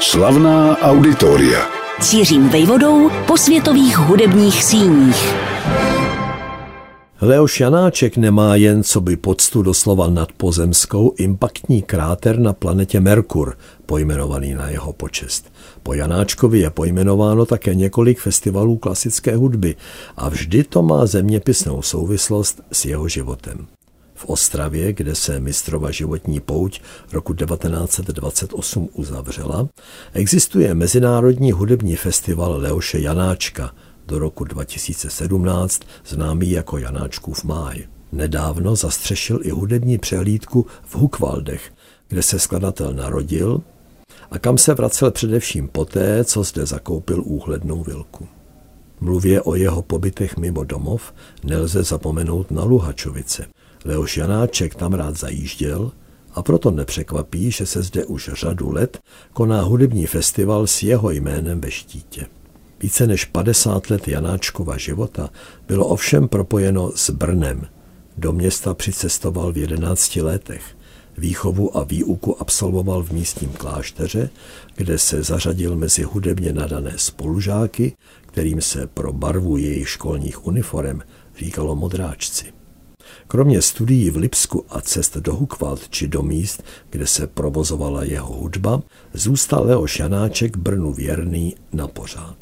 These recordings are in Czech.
Slavná auditoria. Cířím vejvodou po světových hudebních síních. Leoš Janáček nemá jen co by poctu doslova nadpozemskou impaktní kráter na planetě Merkur, pojmenovaný na jeho počest. Po Janáčkovi je pojmenováno také několik festivalů klasické hudby a vždy to má zeměpisnou souvislost s jeho životem. V Ostravě, kde se mistrova životní pouť roku 1928 uzavřela, existuje Mezinárodní hudební festival Leoše Janáčka do roku 2017 známý jako Janáčkův máj. Nedávno zastřešil i hudební přehlídku v Hukvaldech, kde se skladatel narodil a kam se vracel především poté, co zde zakoupil úhlednou vilku. Mluvě o jeho pobytech mimo domov nelze zapomenout na Luhačovice. Leoš Janáček tam rád zajížděl a proto nepřekvapí, že se zde už řadu let koná hudební festival s jeho jménem ve štítě. Více než 50 let Janáčkova života bylo ovšem propojeno s Brnem. Do města přicestoval v 11 letech. Výchovu a výuku absolvoval v místním klášteře, kde se zařadil mezi hudebně nadané spolužáky, kterým se pro barvu jejich školních uniform říkalo modráčci. Kromě studií v Lipsku a cest do Hukvald či do míst, kde se provozovala jeho hudba, zůstal Leoš Janáček Brnu věrný na pořád.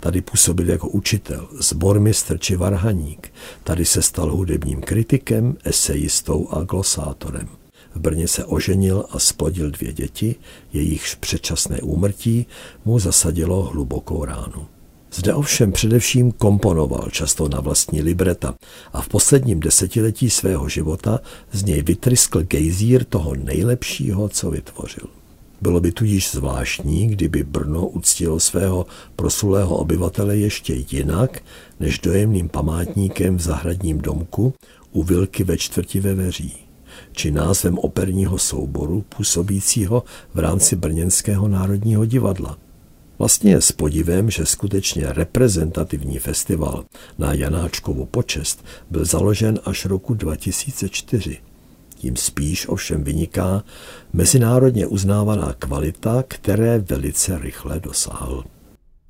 Tady působil jako učitel, zbormistr či varhaník. Tady se stal hudebním kritikem, esejistou a glosátorem. V Brně se oženil a splodil dvě děti, jejichž předčasné úmrtí mu zasadilo hlubokou ránu. Zde ovšem především komponoval často na vlastní libreta a v posledním desetiletí svého života z něj vytryskl gejzír toho nejlepšího, co vytvořil. Bylo by tudíž zvláštní, kdyby Brno uctilo svého prosulého obyvatele ještě jinak, než dojemným památníkem v zahradním domku u Vilky ve čtvrti ve Veří, či názvem operního souboru působícího v rámci Brněnského národního divadla. Vlastně je s podivem, že skutečně reprezentativní festival na Janáčkovu počest byl založen až roku 2004. Tím spíš ovšem vyniká mezinárodně uznávaná kvalita, které velice rychle dosáhl.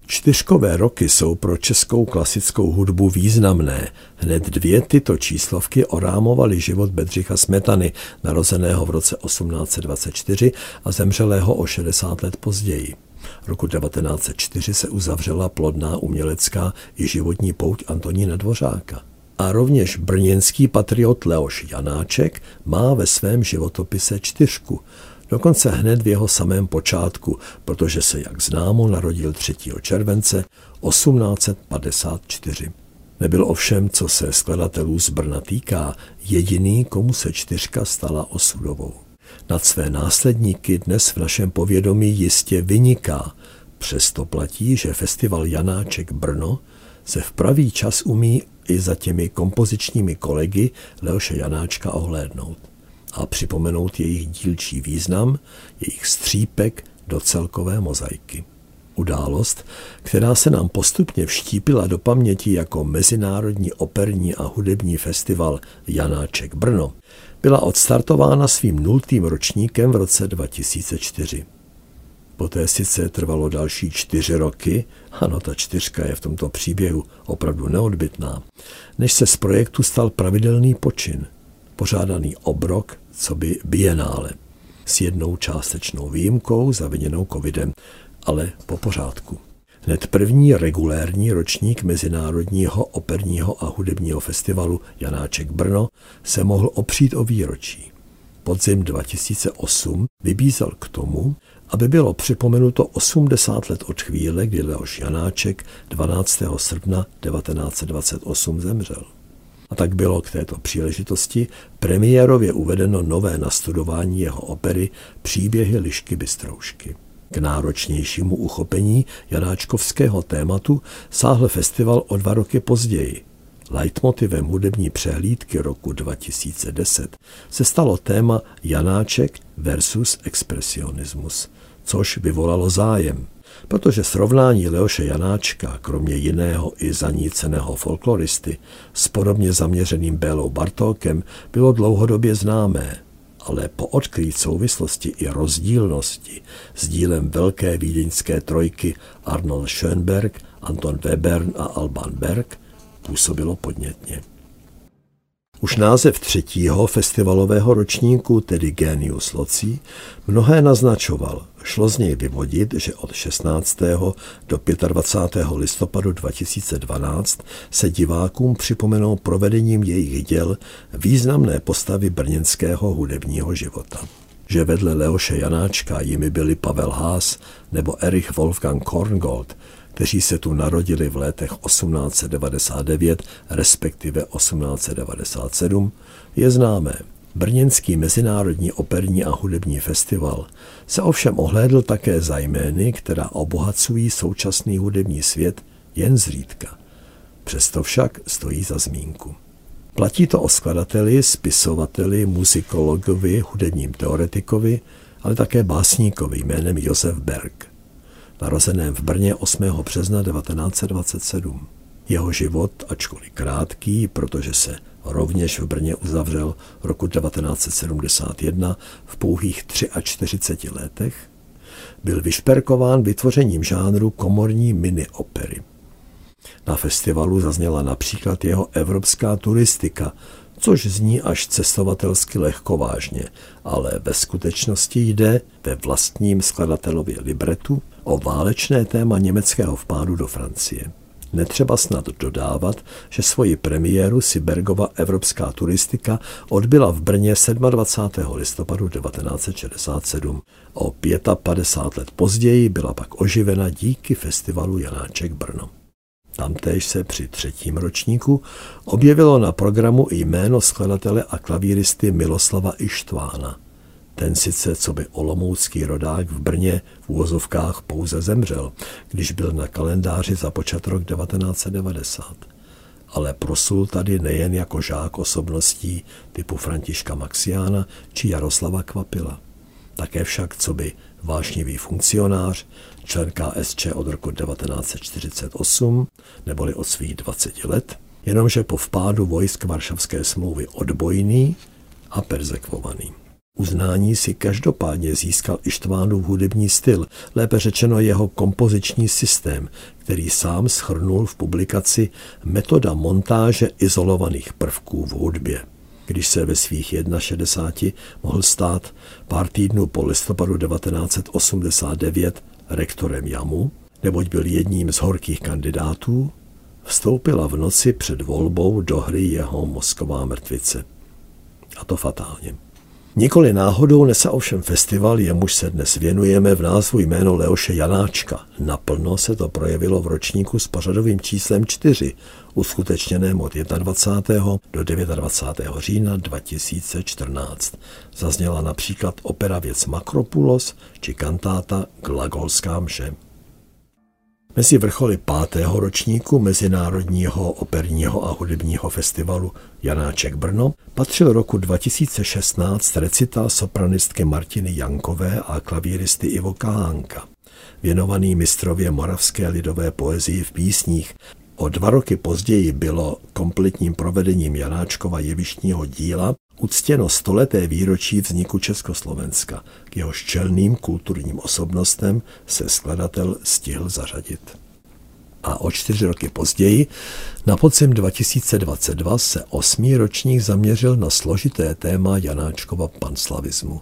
Čtyřkové roky jsou pro českou klasickou hudbu významné. Hned dvě tyto číslovky orámovaly život Bedřicha Smetany, narozeného v roce 1824 a zemřelého o 60 let později. Roku 1904 se uzavřela plodná umělecká i životní pouť Antonína Dvořáka. A rovněž brněnský patriot Leoš Janáček má ve svém životopise čtyřku, dokonce hned v jeho samém počátku, protože se, jak známo, narodil 3. července 1854. Nebyl ovšem, co se skladatelů z Brna týká, jediný, komu se čtyřka stala osudovou. Nad své následníky dnes v našem povědomí jistě vyniká. Přesto platí, že festival Janáček Brno se v pravý čas umí i za těmi kompozičními kolegy Leoše Janáčka ohlédnout a připomenout jejich dílčí význam, jejich střípek do celkové mozaiky. Událost, která se nám postupně vštípila do paměti jako Mezinárodní operní a hudební festival Janáček Brno, byla odstartována svým nultým ročníkem v roce 2004. Poté sice trvalo další čtyři roky, ano, ta čtyřka je v tomto příběhu opravdu neodbitná, než se z projektu stal pravidelný počin, pořádaný obrok, co by bienále, s jednou částečnou výjimkou zaviněnou covidem, ale po pořádku. Hned první regulérní ročník Mezinárodního operního a hudebního festivalu Janáček Brno se mohl opřít o výročí. Podzim 2008 vybízel k tomu, aby bylo připomenuto 80 let od chvíle, kdy Leoš Janáček 12. srpna 1928 zemřel. A tak bylo k této příležitosti premiérově uvedeno nové nastudování jeho opery Příběhy Lišky Bystroušky. K náročnějšímu uchopení janáčkovského tématu sáhl festival o dva roky později. Leitmotivem hudební přehlídky roku 2010 se stalo téma Janáček versus expresionismus, což vyvolalo zájem, protože srovnání Leoše Janáčka, kromě jiného i zaníceného folkloristy, s podobně zaměřeným Bélou Bartókem bylo dlouhodobě známé. Ale po odkrýt souvislosti i rozdílnosti s dílem velké vídeňské trojky Arnold Schönberg, Anton Webern a Alban Berg působilo podnětně. Už název třetího festivalového ročníku, tedy Genius Loci, mnohé naznačoval. Šlo z něj vyvodit, že od 16. do 25. listopadu 2012 se divákům připomenou provedením jejich děl významné postavy brněnského hudebního života že vedle Leoše Janáčka jimi byli Pavel Haas nebo Erich Wolfgang Korngold, kteří se tu narodili v letech 1899 respektive 1897, je známé. Brněnský mezinárodní operní a hudební festival se ovšem ohlédl také za jmény, která obohacují současný hudební svět jen zřídka. Přesto však stojí za zmínku. Platí to o skladateli, spisovateli, muzikologovi, hudebním teoretikovi, ale také básníkovi jménem Josef Berg narozeném v Brně 8. března 1927. Jeho život, ačkoliv krátký, protože se rovněž v Brně uzavřel roku 1971 v pouhých 43 letech, byl vyšperkován vytvořením žánru komorní mini-opery. Na festivalu zazněla například jeho evropská turistika, což zní až cestovatelsky lehkovážně, ale ve skutečnosti jde ve vlastním skladatelově libretu o válečné téma německého vpádu do Francie. Netřeba snad dodávat, že svoji premiéru si Bergova evropská turistika odbyla v Brně 27. listopadu 1967. O 55 let později byla pak oživena díky festivalu Janáček Brno. Tamtéž se při třetím ročníku objevilo na programu i jméno skladatele a klavíristy Miloslava Ištvána. Ten sice, co by olomoucký rodák v Brně v úvozovkách pouze zemřel, když byl na kalendáři započat rok 1990. Ale prosul tady nejen jako žák osobností typu Františka Maxiána či Jaroslava Kvapila. Také však, co by vášnivý funkcionář, člen KSČ od roku 1948, neboli od svých 20 let, jenomže po vpádu vojsk Varšavské smlouvy odbojný a perzekvovaný. Uznání si každopádně získal Ištvánův hudební styl, lépe řečeno jeho kompoziční systém, který sám schrnul v publikaci Metoda montáže izolovaných prvků v hudbě. Když se ve svých 61 mohl stát pár týdnů po listopadu 1989 rektorem Jamu, neboť byl jedním z horkých kandidátů, vstoupila v noci před volbou do hry jeho mozková mrtvice. A to fatálně. Nikoli náhodou nese ovšem festival, jemuž se dnes věnujeme v názvu jméno Leoše Janáčka. Naplno se to projevilo v ročníku s pořadovým číslem 4, uskutečněném od 21. do 29. října 2014. Zazněla například opera Věc Makropulos či kantáta Glagolská mše. Mezi vrcholy pátého ročníku Mezinárodního operního a hudebního festivalu Janáček Brno patřil roku 2016 recitál sopranistky Martiny Jankové a klavíristy Ivo Kahánka, věnovaný mistrově moravské lidové poezii v písních. O dva roky později bylo kompletním provedením Janáčkova jevištního díla uctěno stoleté výročí vzniku Československa. K jeho čelným kulturním osobnostem se skladatel stihl zařadit. A o čtyři roky později, na podzim 2022, se osmý ročník zaměřil na složité téma Janáčkova panslavismu.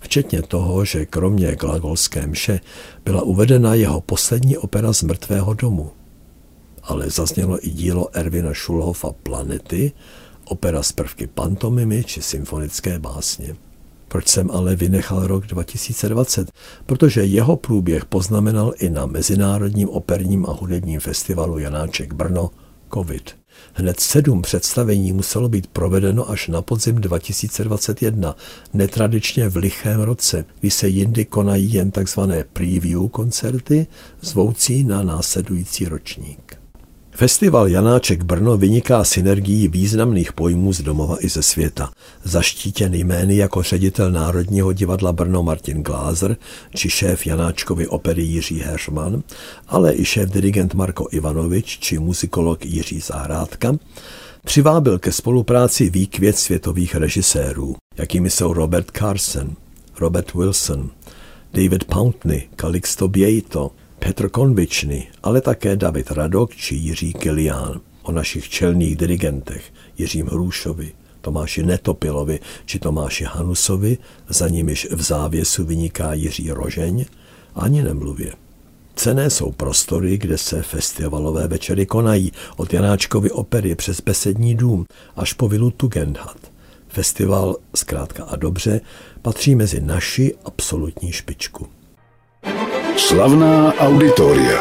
Včetně toho, že kromě glagolské mše byla uvedena jeho poslední opera z mrtvého domu. Ale zaznělo i dílo Ervina Šulhofa Planety, opera z prvky pantomimy či symfonické básně. Proč jsem ale vynechal rok 2020? Protože jeho průběh poznamenal i na Mezinárodním operním a hudebním festivalu Janáček Brno COVID. Hned sedm představení muselo být provedeno až na podzim 2021, netradičně v lichém roce, kdy se jindy konají jen tzv. preview koncerty, zvoucí na následující ročník. Festival Janáček Brno vyniká synergií významných pojmů z domova i ze světa. Zaštítěn jmény jako ředitel Národního divadla Brno Martin Glázer či šéf Janáčkovy opery Jiří Heršman, ale i šéf dirigent Marko Ivanovič či muzikolog Jiří Zahrádka, přivábil ke spolupráci výkvět světových režisérů, jakými jsou Robert Carson, Robert Wilson, David Pountney, Calixto Bieto, Petr Konvičny, ale také David Radok či Jiří Kilián. O našich čelných dirigentech Jiřím Hrůšovi, Tomáši Netopilovi či Tomáši Hanusovi, za nimiž v závěsu vyniká Jiří Rožeň, ani nemluvě. Cené jsou prostory, kde se festivalové večery konají, od Janáčkovy opery přes Besední dům až po vilu Tugendhat. Festival, zkrátka a dobře, patří mezi naši absolutní špičku. Slavná auditoria.